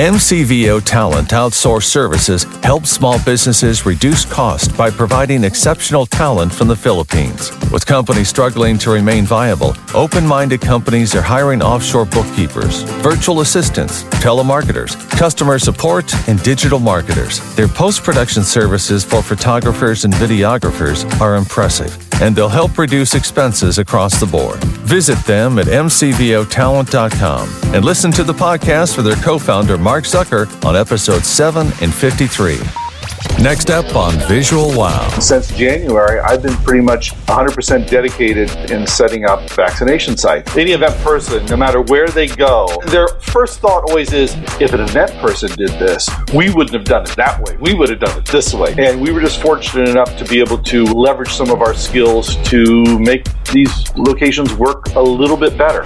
MCVO Talent Outsource Services helps small businesses reduce cost by providing exceptional talent from the Philippines. With companies struggling to remain viable, open minded companies are hiring offshore bookkeepers, virtual assistants, telemarketers, customer support, and digital marketers. Their post production services for photographers and videographers are impressive, and they'll help reduce expenses across the board. Visit them at mcvotalent.com and listen to the podcast with their co founder, Mark Zucker, on episode 7 and 53. Next up on Visual Wow. Since January, I've been pretty much 100% dedicated in setting up vaccination sites. Any event person, no matter where they go, their first thought always is if an event person did this, we wouldn't have done it that way. We would have done it this way. And we were just fortunate enough to be able to leverage some of our skills to make these locations work a little bit better.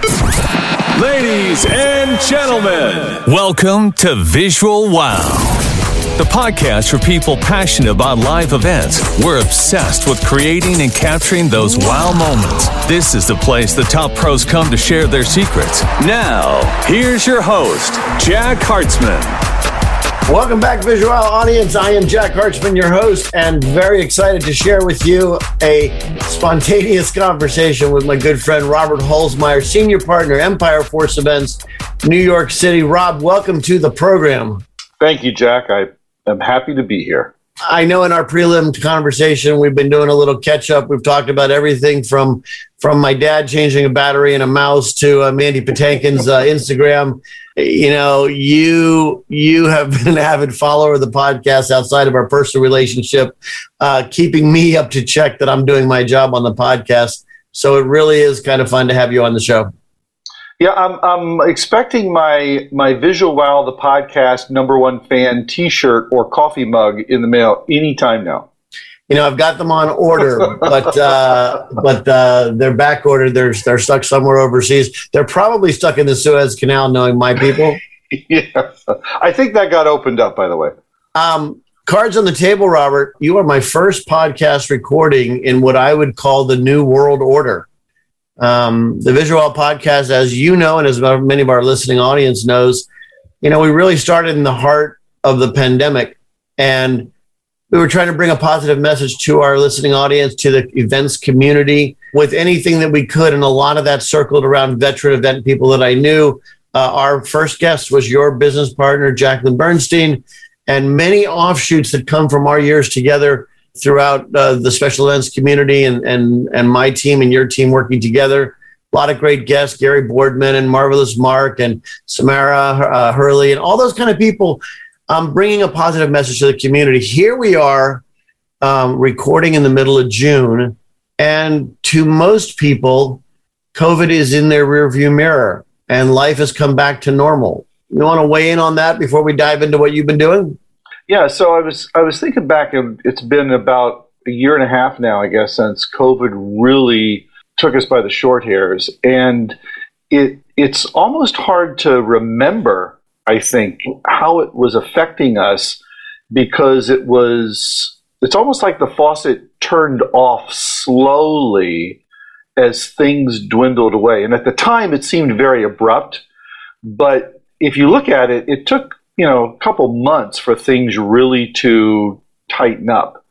Ladies and gentlemen, welcome to Visual Wow the podcast for people passionate about live events. We're obsessed with creating and capturing those wow moments. This is the place the top pros come to share their secrets. Now, here's your host, Jack Hartzman. Welcome back, Visual audience. I am Jack Hartzman, your host, and very excited to share with you a spontaneous conversation with my good friend Robert Hulsmeyer, senior partner, Empire Force Events, New York City. Rob, welcome to the program. Thank you, Jack. I I'm happy to be here. I know in our prelim conversation we've been doing a little catch up. We've talked about everything from from my dad changing a battery in a mouse to uh, Mandy Patinkin's uh, Instagram. You know, you you have been an avid follower of the podcast outside of our personal relationship, uh, keeping me up to check that I'm doing my job on the podcast. So it really is kind of fun to have you on the show. Yeah, I'm, I'm expecting my my Visual Wow the podcast number one fan T-shirt or coffee mug in the mail anytime now. You know, I've got them on order, but uh, but uh, they're back ordered. They're they're stuck somewhere overseas. They're probably stuck in the Suez Canal, knowing my people. yeah, I think that got opened up. By the way, um, cards on the table, Robert. You are my first podcast recording in what I would call the new world order. Um, the Visual podcast, as you know, and as many of our listening audience knows, you know, we really started in the heart of the pandemic and we were trying to bring a positive message to our listening audience, to the events community with anything that we could. And a lot of that circled around veteran event people that I knew. Uh, our first guest was your business partner, Jacqueline Bernstein, and many offshoots that come from our years together throughout uh, the special events community and, and, and my team and your team working together. A lot of great guests, Gary Boardman and Marvelous Mark and Samara uh, Hurley and all those kind of people um, bringing a positive message to the community. Here we are um, recording in the middle of June. And to most people, COVID is in their rearview mirror and life has come back to normal. You want to weigh in on that before we dive into what you've been doing? Yeah, so I was I was thinking back, and it's been about a year and a half now, I guess, since COVID really took us by the short hairs, and it it's almost hard to remember. I think how it was affecting us because it was it's almost like the faucet turned off slowly as things dwindled away. And at the time, it seemed very abrupt. But if you look at it, it took you know, a couple months for things really to tighten up.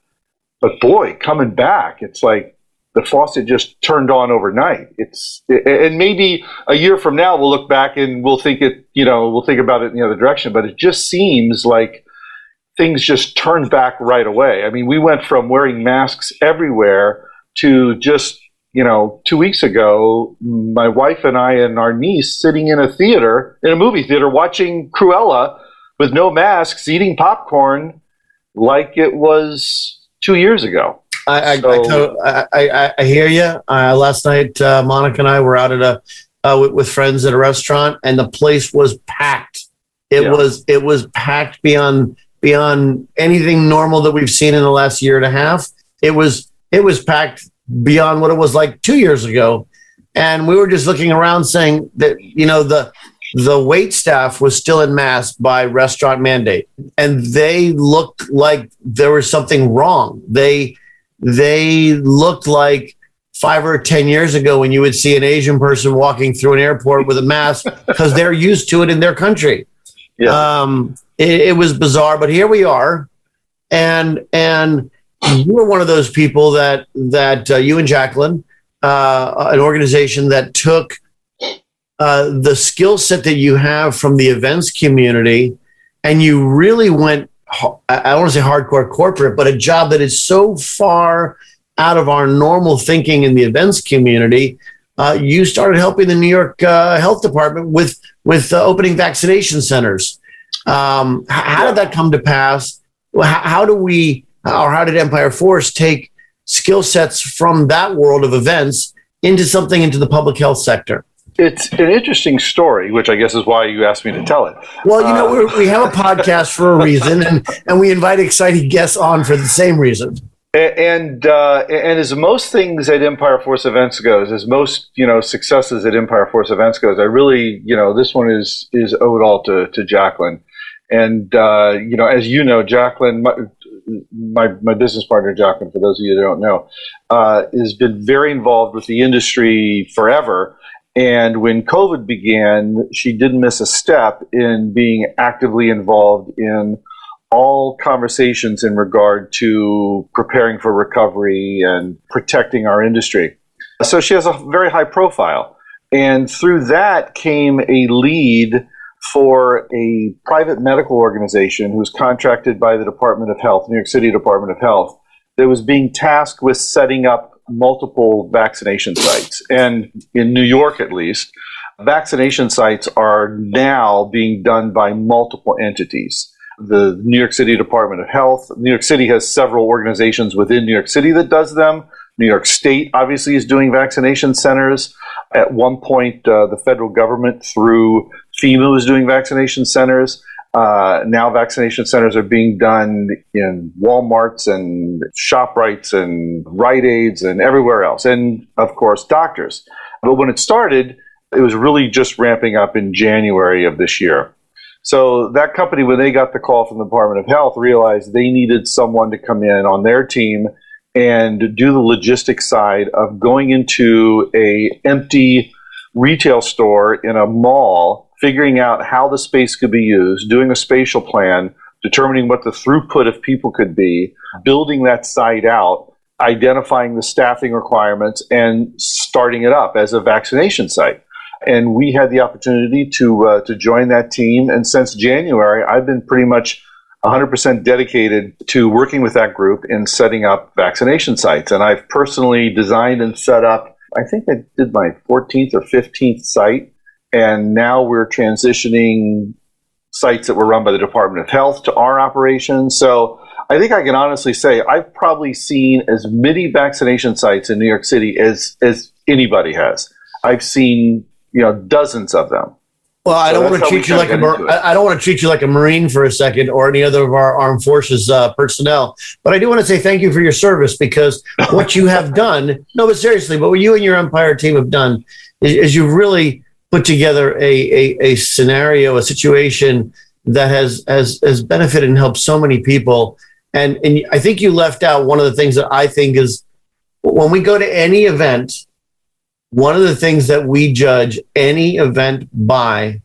But boy, coming back, it's like the faucet just turned on overnight. It's and maybe a year from now we'll look back and we'll think it, you know, we'll think about it in the other direction. But it just seems like things just turned back right away. I mean, we went from wearing masks everywhere to just you know, two weeks ago, my wife and I and our niece sitting in a theater, in a movie theater, watching Cruella with no masks, eating popcorn like it was two years ago. I, so, I, I, I, hear you. Uh, last night, uh, Monica and I were out at a uh, with, with, friends at a restaurant, and the place was packed. It yeah. was it was packed beyond beyond anything normal that we've seen in the last year and a half. It was it was packed beyond what it was like two years ago, and we were just looking around saying that you know the the wait staff was still in mask by restaurant mandate. And they looked like there was something wrong. They they looked like five or ten years ago when you would see an asian person walking through an airport with a mask because they're used to it in their country. Yeah. Um, it, it was bizarre, but here we are, and and you were one of those people that that uh, you and Jacqueline, uh, an organization that took uh, the skill set that you have from the events community, and you really went. I don't want to say hardcore corporate, but a job that is so far out of our normal thinking in the events community. Uh, you started helping the New York uh, Health Department with with uh, opening vaccination centers. Um, how did that come to pass? How, do we, or how did Empire Force take skill sets from that world of events into something into the public health sector? It's an interesting story, which I guess is why you asked me to tell it. Well, you know, uh, we have a podcast for a reason, and, and we invite exciting guests on for the same reason. And uh, and as most things at Empire Force Events goes, as most you know successes at Empire Force Events goes, I really you know this one is is owed all to to Jacqueline. And uh, you know, as you know, Jacqueline, my, my, my business partner Jacqueline, for those of you that don't know, uh, has been very involved with the industry forever. And when COVID began, she didn't miss a step in being actively involved in all conversations in regard to preparing for recovery and protecting our industry. So she has a very high profile. And through that came a lead for a private medical organization who was contracted by the Department of Health, New York City Department of Health, that was being tasked with setting up multiple vaccination sites. And in New York, at least, vaccination sites are now being done by multiple entities. The New York City Department of Health, New York City has several organizations within New York City that does them. New York State obviously is doing vaccination centers. At one point, uh, the federal government, through FEMA, was doing vaccination centers. Uh, now, vaccination centers are being done in Walmarts and ShopRites and Rite Aids and everywhere else, and of course, doctors. But when it started, it was really just ramping up in January of this year. So that company, when they got the call from the Department of Health, realized they needed someone to come in on their team and do the logistics side of going into a empty retail store in a mall, figuring out how the space could be used, doing a spatial plan, determining what the throughput of people could be, building that site out, identifying the staffing requirements, and starting it up as a vaccination site. And we had the opportunity to uh, to join that team. And since January, I've been pretty much 100% dedicated to working with that group in setting up vaccination sites. And I've personally designed and set up, I think I did my 14th or 15th site. And now we're transitioning sites that were run by the Department of Health to our operations. So I think I can honestly say I've probably seen as many vaccination sites in New York City as, as anybody has. I've seen, you know, dozens of them. Well, I so don't want to treat you like a I don't want to treat you like a Marine for a second or any other of our armed forces uh, personnel, but I do want to say thank you for your service because what you have done, no, but seriously, but what you and your Empire team have done is, is you've really put together a, a, a scenario, a situation that has has has benefited and helped so many people. And and I think you left out one of the things that I think is when we go to any event one of the things that we judge any event by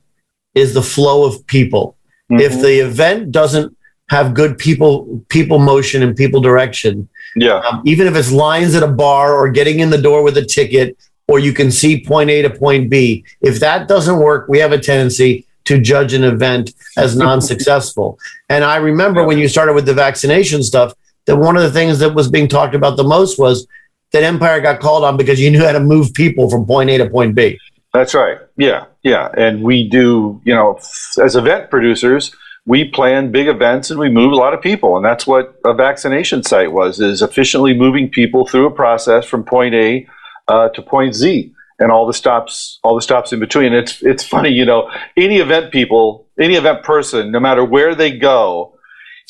is the flow of people. Mm-hmm. If the event doesn't have good people people motion and people direction, yeah, um, even if it's lines at a bar or getting in the door with a ticket, or you can see point A to point B, if that doesn't work, we have a tendency to judge an event as non-successful. and I remember when you started with the vaccination stuff, that one of the things that was being talked about the most was that Empire got called on because you knew how to move people from point A to point B. That's right. Yeah, yeah. And we do, you know, as event producers, we plan big events and we move a lot of people. And that's what a vaccination site was, is efficiently moving people through a process from point A uh, to point Z and all the stops, all the stops in between. It's, it's funny, you know, any event people, any event person, no matter where they go,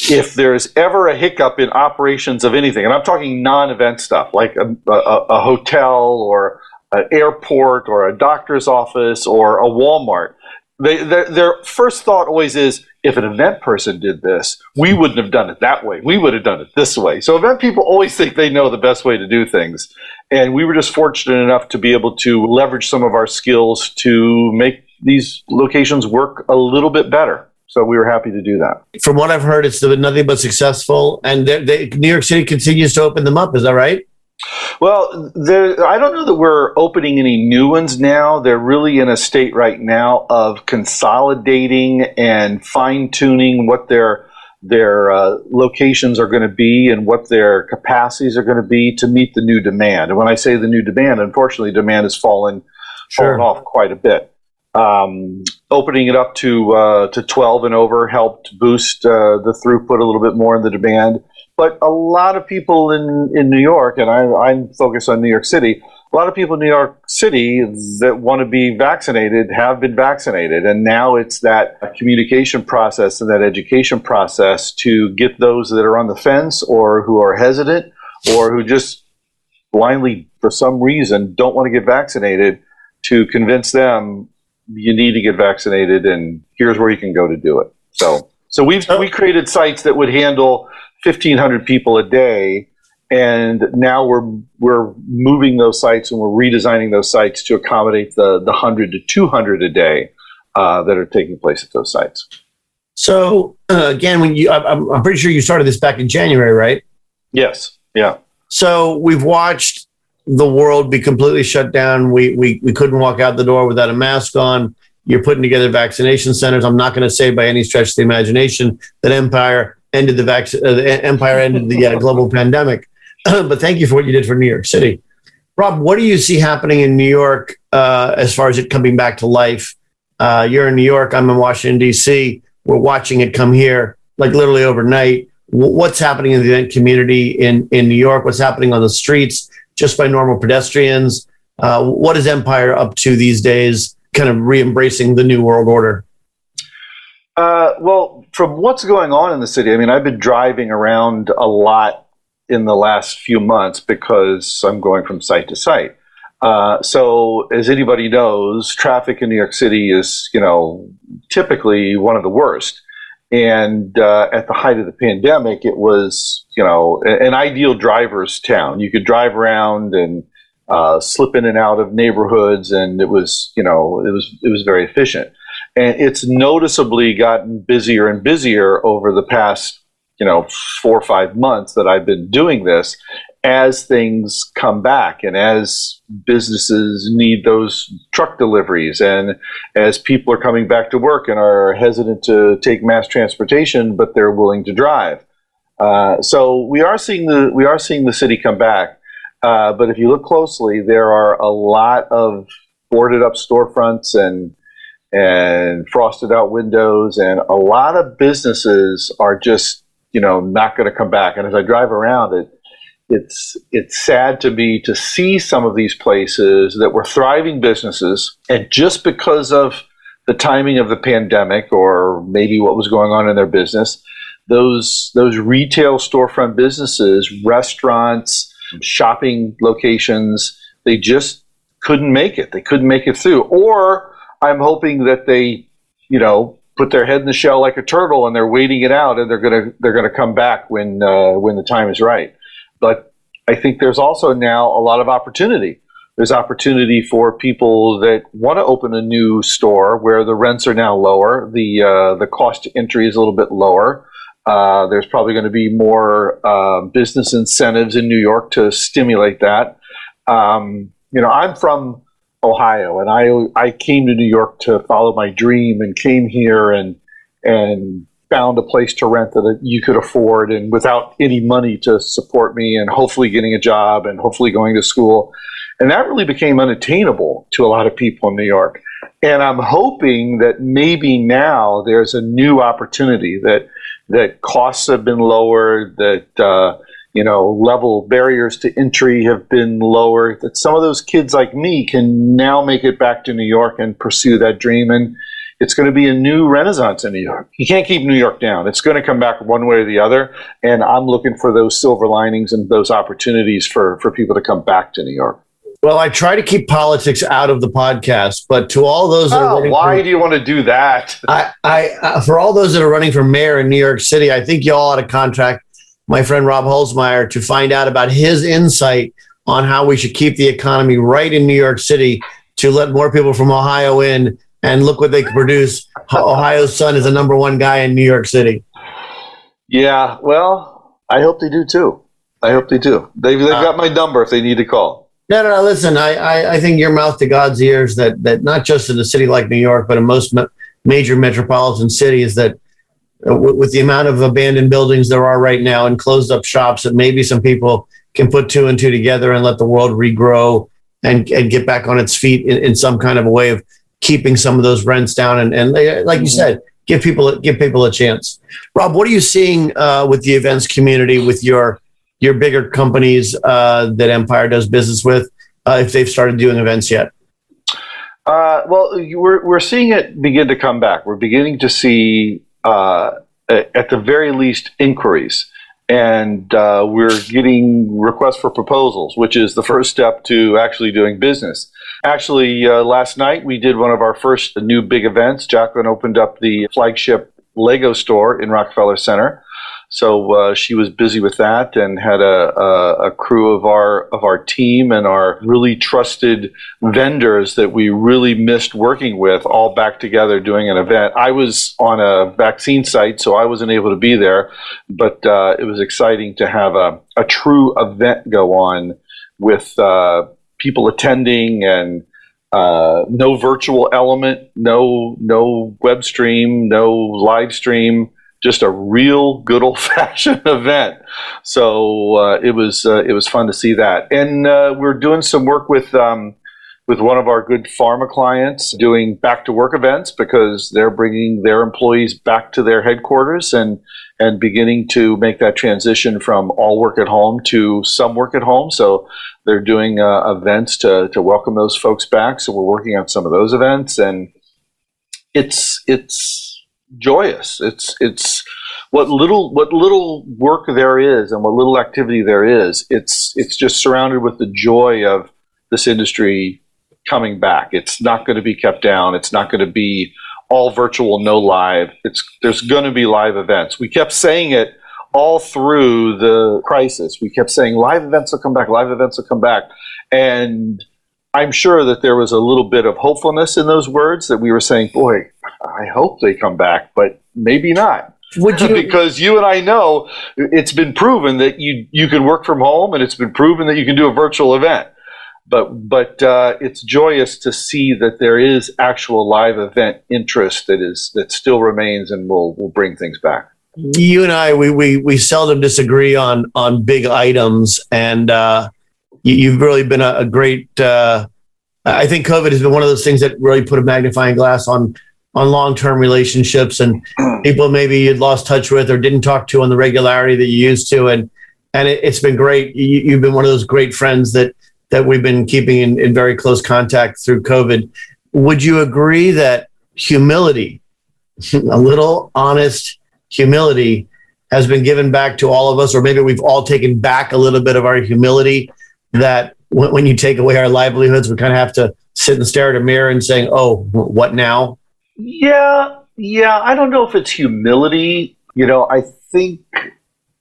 if there's ever a hiccup in operations of anything, and I'm talking non-event stuff like a, a, a hotel or an airport or a doctor's office or a Walmart, they, their, their first thought always is, if an event person did this, we wouldn't have done it that way. We would have done it this way. So event people always think they know the best way to do things. And we were just fortunate enough to be able to leverage some of our skills to make these locations work a little bit better. So we were happy to do that. From what I've heard, it's been nothing but successful, and they, they, New York City continues to open them up. Is that right? Well, I don't know that we're opening any new ones now. They're really in a state right now of consolidating and fine tuning what their their uh, locations are going to be and what their capacities are going to be to meet the new demand. And when I say the new demand, unfortunately, demand has fallen sure. fallen off quite a bit. Um, opening it up to uh, to 12 and over helped boost uh, the throughput a little bit more in the demand. But a lot of people in, in New York, and I, I'm focused on New York City, a lot of people in New York City that want to be vaccinated have been vaccinated. And now it's that communication process and that education process to get those that are on the fence or who are hesitant or who just blindly, for some reason, don't want to get vaccinated to convince them you need to get vaccinated and here's where you can go to do it. So, so we've, we created sites that would handle 1,500 people a day. And now we're we're moving those sites and we're redesigning those sites to accommodate the the 100 to 200 a day uh, that are taking place at those sites. So uh, again, when you, I'm, I'm pretty sure you started this back in January, right? Yes. Yeah. So we've watched the world be completely shut down. We we we couldn't walk out the door without a mask on. You're putting together vaccination centers. I'm not going to say by any stretch of the imagination that Empire ended the vaccine, uh, empire ended the uh, global pandemic. but thank you for what you did for New York City. Rob, what do you see happening in New York uh, as far as it coming back to life? Uh, you're in New York. I'm in Washington D.C. We're watching it come here like literally overnight. W- what's happening in the event community in in New York? What's happening on the streets just by normal pedestrians? Uh, what is Empire up to these days? Kind of re-embracing the new world order. Uh, well, from what's going on in the city, I mean, I've been driving around a lot in the last few months because I'm going from site to site. Uh, so, as anybody knows, traffic in New York City is, you know, typically one of the worst. And uh, at the height of the pandemic, it was, you know, an ideal driver's town. You could drive around and uh, slip in and out of neighborhoods, and it was, you know, it was it was very efficient and it's noticeably gotten busier and busier over the past you know four or five months that I've been doing this as things come back and as businesses need those truck deliveries and as people are coming back to work and are hesitant to take mass transportation but they're willing to drive. Uh, so we are seeing the we are seeing the city come back. Uh, but if you look closely there are a lot of boarded up storefronts and and frosted out windows, and a lot of businesses are just you know not going to come back. And as I drive around it, it's it's sad to me to see some of these places that were thriving businesses, and just because of the timing of the pandemic or maybe what was going on in their business, those those retail storefront businesses, restaurants, shopping locations, they just couldn't make it. They couldn't make it through, or I'm hoping that they, you know, put their head in the shell like a turtle and they're waiting it out and they're gonna they're gonna come back when uh, when the time is right. But I think there's also now a lot of opportunity. There's opportunity for people that want to open a new store where the rents are now lower, the uh, the cost to entry is a little bit lower. Uh, there's probably going to be more uh, business incentives in New York to stimulate that. Um, you know, I'm from Ohio, and I I came to New York to follow my dream, and came here and and found a place to rent that you could afford, and without any money to support me, and hopefully getting a job, and hopefully going to school, and that really became unattainable to a lot of people in New York. And I'm hoping that maybe now there's a new opportunity that that costs have been lowered, that uh, you know, level barriers to entry have been lower that some of those kids like me can now make it back to New York and pursue that dream. And it's going to be a new renaissance in New York. You can't keep New York down. It's going to come back one way or the other. And I'm looking for those silver linings and those opportunities for, for people to come back to New York. Well, I try to keep politics out of the podcast, but to all those that oh, why for, do you want to do that? I, I, uh, for all those that are running for mayor in New York City, I think you all ought to contract my friend Rob Hulsmeyer to find out about his insight on how we should keep the economy right in New York City to let more people from Ohio in and look what they can produce. Ohio's son is the number one guy in New York City. Yeah, well, I hope they do too. I hope they do. They've, they've uh, got my number if they need to call. No, no, no. Listen, I, I, I think your mouth to God's ears that that not just in a city like New York, but in most ma- major metropolitan cities, that with the amount of abandoned buildings there are right now and closed up shops, that maybe some people can put two and two together and let the world regrow and, and get back on its feet in, in some kind of a way of keeping some of those rents down and, and like you mm-hmm. said, give people give people a chance. Rob, what are you seeing uh, with the events community with your your bigger companies uh, that Empire does business with, uh, if they've started doing events yet? Uh, well, we're, we're seeing it begin to come back. We're beginning to see, uh, at the very least, inquiries. And uh, we're getting requests for proposals, which is the first step to actually doing business. Actually, uh, last night we did one of our first new big events. Jacqueline opened up the flagship Lego store in Rockefeller Center. So uh, she was busy with that and had a, a, a, crew of our of our team and our really trusted vendors that we really missed working with all back together doing an event. I was on a vaccine site, so I wasn't able to be there, but uh, it was exciting to have a, a true event go on with uh, people attending and uh, no virtual element, no no web stream, no live stream just a real good old fashioned event. So uh, it was uh, it was fun to see that, and uh, we're doing some work with. Um, with one of our good pharma clients doing back to work events because they're bringing their employees back to their headquarters and and beginning to make that transition from all work at home to some work at home so they're doing uh, events to, to welcome those folks back so we're working on some of those events and it's it's joyous. It's it's what little what little work there is and what little activity there is. It's it's just surrounded with the joy of this industry coming back. It's not going to be kept down. It's not going to be all virtual, no live. It's there's going to be live events. We kept saying it all through the crisis. We kept saying live events will come back. Live events will come back, and I'm sure that there was a little bit of hopefulness in those words that we were saying, boy, I hope they come back, but maybe not. Would you? because you and I know it's been proven that you you can work from home, and it's been proven that you can do a virtual event. But but uh, it's joyous to see that there is actual live event interest that is that still remains, and will will bring things back. You and I, we we we seldom disagree on on big items, and uh, you, have really been a, a great. Uh, I think COVID has been one of those things that really put a magnifying glass on on long term relationships and people maybe you'd lost touch with or didn't talk to on the regularity that you used to. And and it, has been great. You, have been one of those great friends that that we've been keeping in, in very close contact through COVID. Would you agree that humility, a little honest humility, has been given back to all of us, or maybe we've all taken back a little bit of our humility that when, when you take away our livelihoods, we kind of have to sit and stare at a mirror and saying, "Oh, what now?" Yeah, yeah. I don't know if it's humility. You know, I think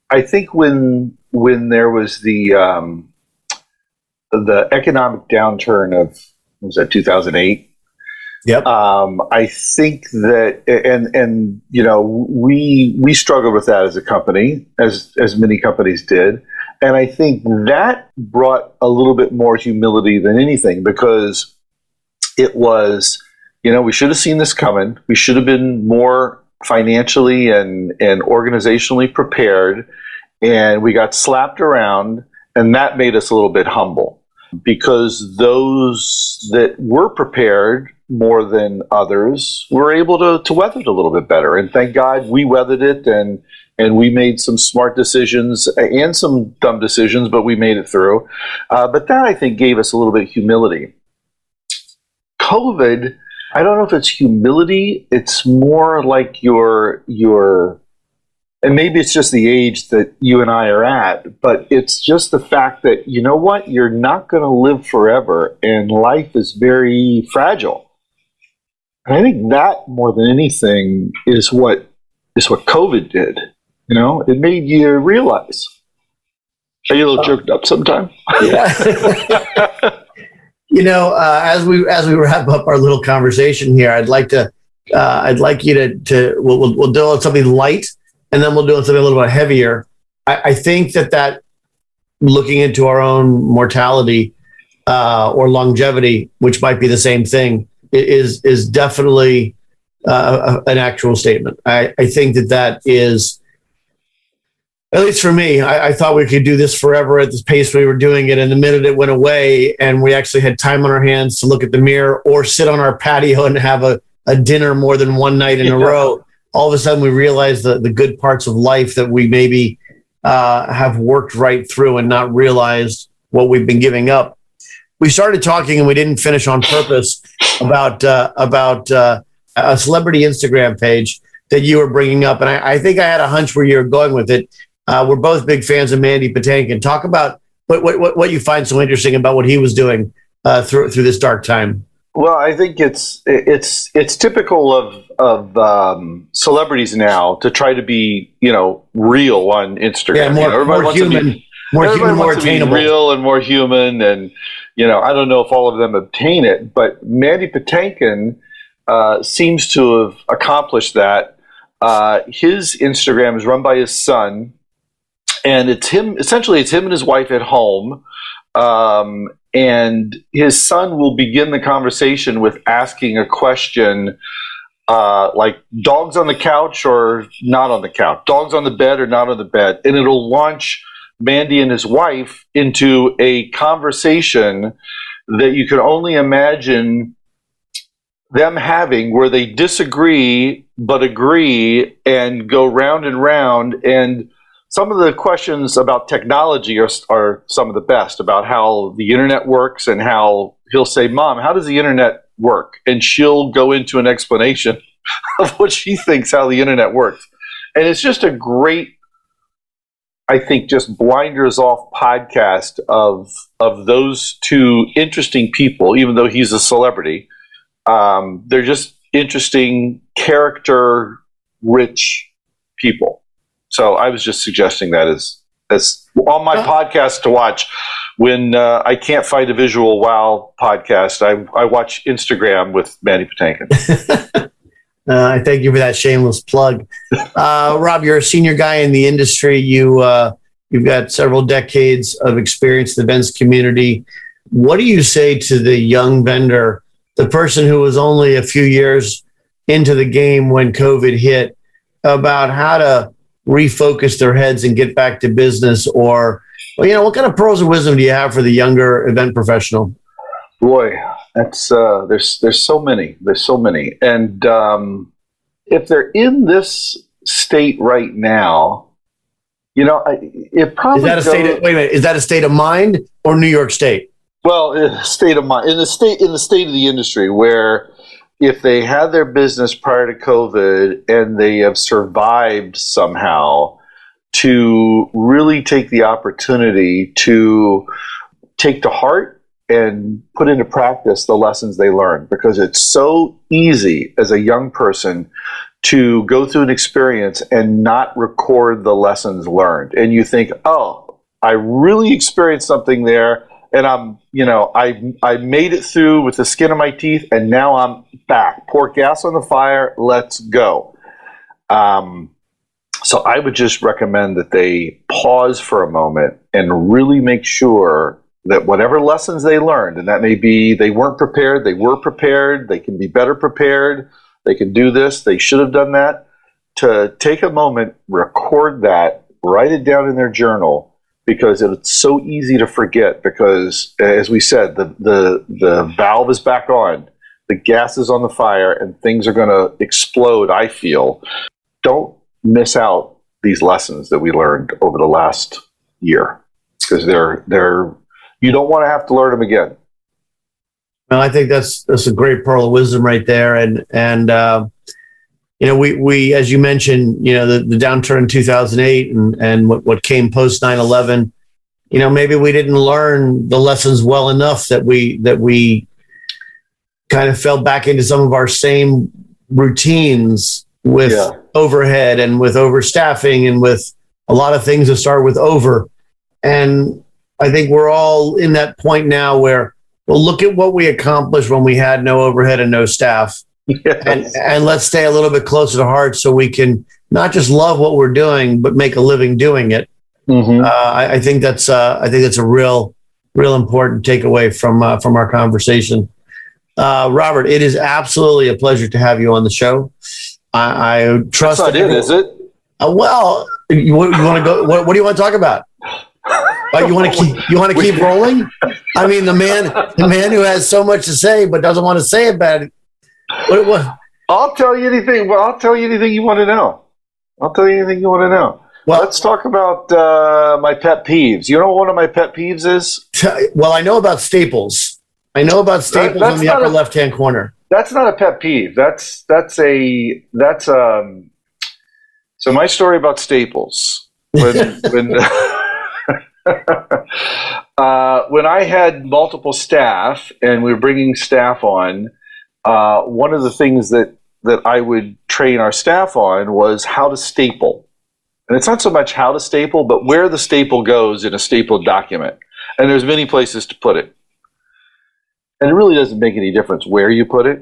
I think when when there was the um, the economic downturn of was that 2008 Yep. Um, I think that, and and you know, we we struggled with that as a company, as as many companies did, and I think that brought a little bit more humility than anything because it was you know, we should have seen this coming. We should have been more financially and, and organizationally prepared. And we got slapped around, and that made us a little bit humble because those that were prepared more than others were able to, to weather it a little bit better. And thank God we weathered it and and we made some smart decisions and some dumb decisions, but we made it through. Uh, but that I think gave us a little bit of humility. COVID I don't know if it's humility. It's more like your your and maybe it's just the age that you and I are at, but it's just the fact that you know what, you're not going to live forever and life is very fragile. And I think that more than anything is what is what COVID did. You know, it made you realize. Are you a little uh, jerked up sometime? Yeah. You know, uh, as we as we wrap up our little conversation here, I'd like to uh, I'd like you to to we'll, we'll, we'll do something light, and then we'll do something a little bit heavier. I, I think that that looking into our own mortality uh, or longevity, which might be the same thing, is is definitely uh, an actual statement. I, I think that that is at least for me, I, I, thought we could do this forever at the pace we were doing it. And the minute it went away and we actually had time on our hands to look at the mirror or sit on our patio and have a, a dinner more than one night in yeah. a row, all of a sudden we realized the, the good parts of life that we maybe uh, have worked right through and not realized what we've been giving up. We started talking and we didn't finish on purpose about, uh, about uh, a celebrity Instagram page that you were bringing up. And I, I think I had a hunch where you were going with it uh, we're both big fans of Mandy Patinkin. Talk about what, what, what you find so interesting about what he was doing uh, through through this dark time. Well, I think it's it's it's typical of of um, celebrities now to try to be you know real on Instagram. Yeah, more, you know, more human, be, more human, more attainable, real and more human. And you know, I don't know if all of them obtain it, but Mandy Patinkin uh, seems to have accomplished that. Uh, his Instagram is run by his son, and it's him. Essentially, it's him and his wife at home, um, and his son will begin the conversation with asking a question. Uh, like dogs on the couch or not on the couch, dogs on the bed or not on the bed, and it'll launch Mandy and his wife into a conversation that you can only imagine them having where they disagree but agree and go round and round and some of the questions about technology are, are some of the best about how the internet works and how he'll say, Mom, how does the internet work? And she'll go into an explanation of what she thinks how the internet works. And it's just a great, I think, just blinders off podcast of of those two interesting people, even though he's a celebrity. Um, they're just interesting, character rich people. So I was just suggesting that as as on my oh. podcast to watch when uh, I can't find a visual wow podcast. I I watch Instagram with Mandy Patinkin. Uh, I thank you for that shameless plug, uh, Rob. You're a senior guy in the industry. You uh, you've got several decades of experience in the events community. What do you say to the young vendor, the person who was only a few years into the game when COVID hit, about how to refocus their heads and get back to business? Or you know what kind of pearls of wisdom do you have for the younger event professional? Boy that's uh, there's there's so many there's so many. And um, if they're in this state right now you know it probably is that a goes, state of, wait a minute is that a state of mind or new york state? Well state of mind in the state in the state of the industry where if they had their business prior to COVID and they have survived somehow, to really take the opportunity to take to heart and put into practice the lessons they learned because it's so easy as a young person to go through an experience and not record the lessons learned. And you think, oh, I really experienced something there and I'm, you know, I I made it through with the skin of my teeth, and now I'm back. Pour gas on the fire. Let's go. Um, so I would just recommend that they pause for a moment and really make sure that whatever lessons they learned, and that may be they weren't prepared, they were prepared, they can be better prepared, they can do this, they should have done that. To take a moment, record that, write it down in their journal because it's so easy to forget because as we said the the the valve is back on the gas is on the fire and things are going to explode i feel. Don't miss out these lessons that we learned over the last year because they're they're you don't want to have to learn them again. Well i think that's that's a great pearl of wisdom right there and and uh, you know, we, we, as you mentioned, you know, the, the downturn in 2008 and, and what, what came post 9 11, you know, maybe we didn't learn the lessons well enough that we, that we kind of fell back into some of our same routines with yeah. overhead and with overstaffing and with a lot of things that start with over. And I think we're all in that point now where well, look at what we accomplished when we had no overhead and no staff. Yes. And, and let's stay a little bit closer to heart so we can not just love what we're doing, but make a living doing it. Mm-hmm. Uh, I, I, think that's uh, I think that's a real, real important takeaway from uh, from our conversation. Uh, Robert, it is absolutely a pleasure to have you on the show. I, I trust. That's not it, is it? Uh, well, you, you want to go? What, what, do you want to talk about? Uh, you want to keep? You want to keep rolling? I mean, the man, the man who has so much to say but doesn't want to say about it What? I'll tell you anything. Well, I'll tell you anything you want to know. I'll tell you anything you want to know. Well, let's talk about uh, my pet peeves. You know what one of my pet peeves is? Well, I know about staples. I know about staples that, in the upper left hand corner. That's not a pet peeve. That's that's a that's um. So my story about staples when when. uh, when I had multiple staff and we were bringing staff on, uh, one of the things that that I would train our staff on was how to staple. And it's not so much how to staple, but where the staple goes in a stapled document. And there's many places to put it. And it really doesn't make any difference where you put it.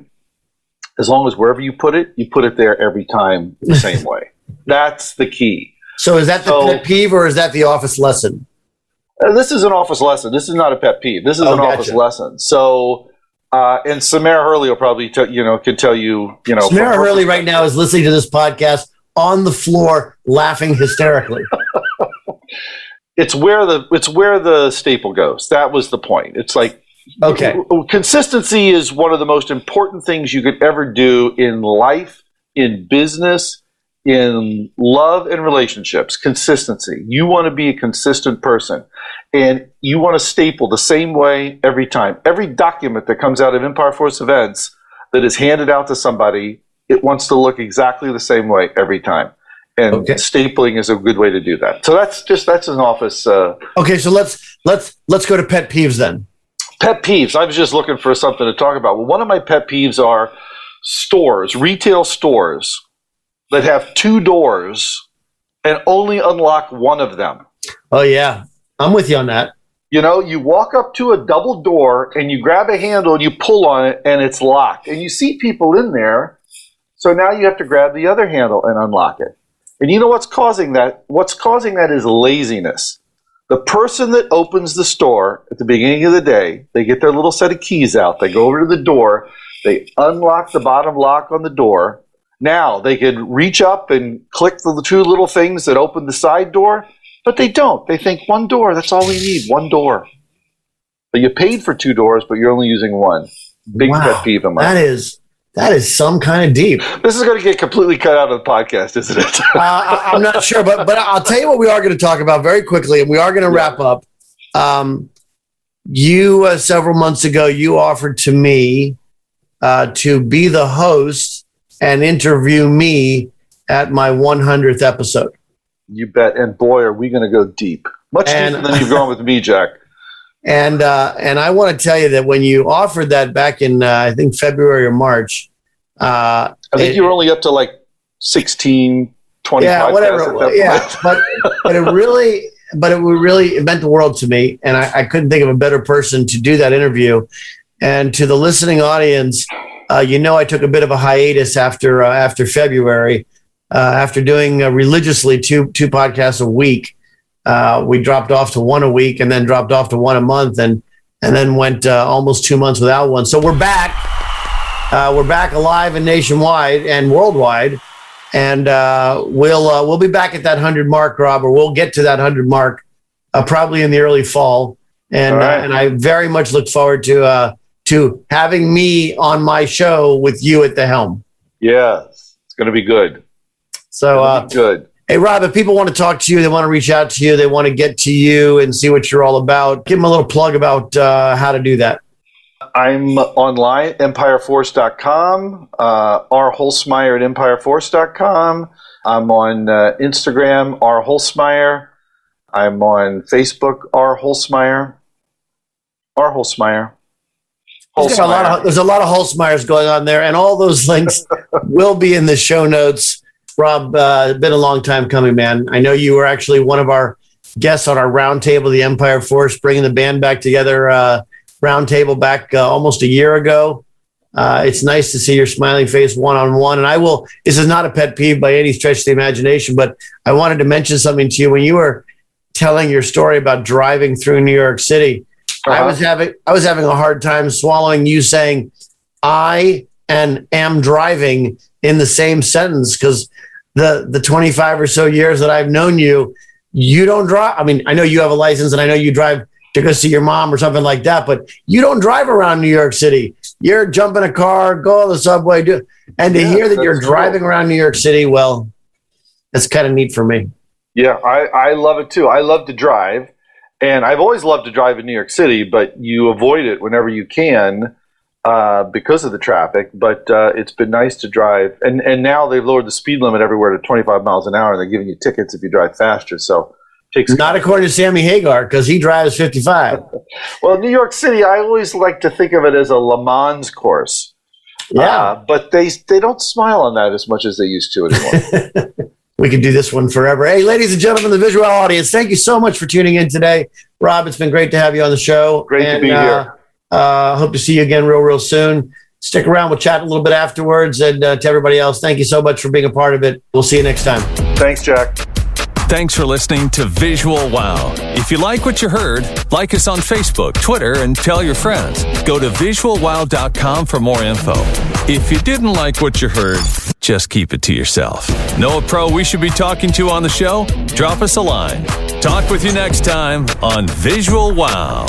As long as wherever you put it, you put it there every time the same way. That's the key. So is that the so, pet peeve or is that the office lesson? Uh, this is an office lesson. This is not a pet peeve. This is oh, an gotcha. office lesson. So uh, and Samara Hurley will probably tell you know can tell you you know. Samara Hurley right now is listening to this podcast on the floor laughing hysterically. it's where the it's where the staple goes. That was the point. It's like okay, consistency is one of the most important things you could ever do in life, in business, in love and relationships. Consistency. You want to be a consistent person, and you want to staple the same way every time. Every document that comes out of Empire Force events that is handed out to somebody it wants to look exactly the same way every time. And okay. stapling is a good way to do that. So that's just that's an office. Uh, okay, so let's let's let's go to pet peeves then. Pet peeves. I was just looking for something to talk about. Well, one of my pet peeves are stores, retail stores that have two doors and only unlock one of them. Oh yeah, I'm with you on that. You know, you walk up to a double door and you grab a handle and you pull on it and it's locked. And you see people in there so now you have to grab the other handle and unlock it. And you know what's causing that? What's causing that is laziness. The person that opens the store at the beginning of the day, they get their little set of keys out, they go over to the door, they unlock the bottom lock on the door. Now they can reach up and click the two little things that open the side door, but they don't. They think one door, that's all we need, one door. But you paid for two doors, but you're only using one. Big wow, pet peeve of mine. That is that is some kind of deep. This is going to get completely cut out of the podcast, isn't it? uh, I, am not sure, but but I'll tell you what we are going to talk about very quickly, and we are going to wrap up. Um, you uh, several months ago, you offered to me uh, to be the host and interview me at my 100th episode. You bet, and boy, are we going to go deep, much and, deeper than you've gone with me, Jack. And uh, and I want to tell you that when you offered that back in uh, I think February or March, uh, I think it, you were only up to like 16, 20 yeah, whatever. yeah, but but it really but it really it meant the world to me, and I, I, couldn't think of a better person to do that interview. And to the listening audience, uh, you know, I took a bit of a hiatus after uh, after February, after doing religiously two two podcasts a week uh, we dropped off to one a week and then dropped off to one a month and and then went uh, almost two months without one. So we're back. Uh, we're back alive and nationwide and worldwide, and uh, we'll uh, we'll be back at that hundred mark, Rob, or we'll get to that hundred mark uh, probably in the early fall. And right. and I very much look forward to to having me on my show with you at the helm. Yes, it's going to be good. So be good. Hey, Rob, if people want to talk to you, they want to reach out to you, they want to get to you and see what you're all about, give them a little plug about uh, how to do that. I'm online, empireforce.com, uh, R. Hulsmeyer at empireforce.com. I'm on uh, Instagram, R. Hulsmeyer. I'm on Facebook, R. Hulsmeyer. R. Hulsmeyer. There's a, lot of, there's a lot of Hulsmeyers going on there, and all those links will be in the show notes. Rob, uh, been a long time coming, man. I know you were actually one of our guests on our roundtable, the Empire Force, bringing the band back together uh, roundtable back uh, almost a year ago. Uh, it's nice to see your smiling face one on one. And I will, this is not a pet peeve by any stretch of the imagination, but I wanted to mention something to you. When you were telling your story about driving through New York City, uh-huh. I was having I was having a hard time swallowing you saying I and am driving in the same sentence because the the 25 or so years that I've known you, you don't drive. I mean, I know you have a license and I know you drive to go see your mom or something like that, but you don't drive around New York City. You're jumping a car, go on the subway, do and to yeah, hear that you're driving cool. around New York City, well, that's kind of neat for me. Yeah, I, I love it too. I love to drive. And I've always loved to drive in New York City, but you avoid it whenever you can uh, because of the traffic. But uh, it's been nice to drive, and and now they've lowered the speed limit everywhere to 25 miles an hour, and they're giving you tickets if you drive faster. So. Takes Not according to Sammy Hagar, because he drives 55. well, New York City, I always like to think of it as a Le Mans course. Yeah, uh, but they they don't smile on that as much as they used to anymore. we can do this one forever. Hey, ladies and gentlemen, the visual audience, thank you so much for tuning in today. Rob, it's been great to have you on the show. Great and, to be uh, here. Uh, hope to see you again real, real soon. Stick around. We'll chat a little bit afterwards. And uh, to everybody else, thank you so much for being a part of it. We'll see you next time. Thanks, Jack. Thanks for listening to Visual Wow. If you like what you heard, like us on Facebook, Twitter, and tell your friends. Go to visualwow.com for more info. If you didn't like what you heard, just keep it to yourself. Know a pro we should be talking to on the show? Drop us a line. Talk with you next time on Visual Wow.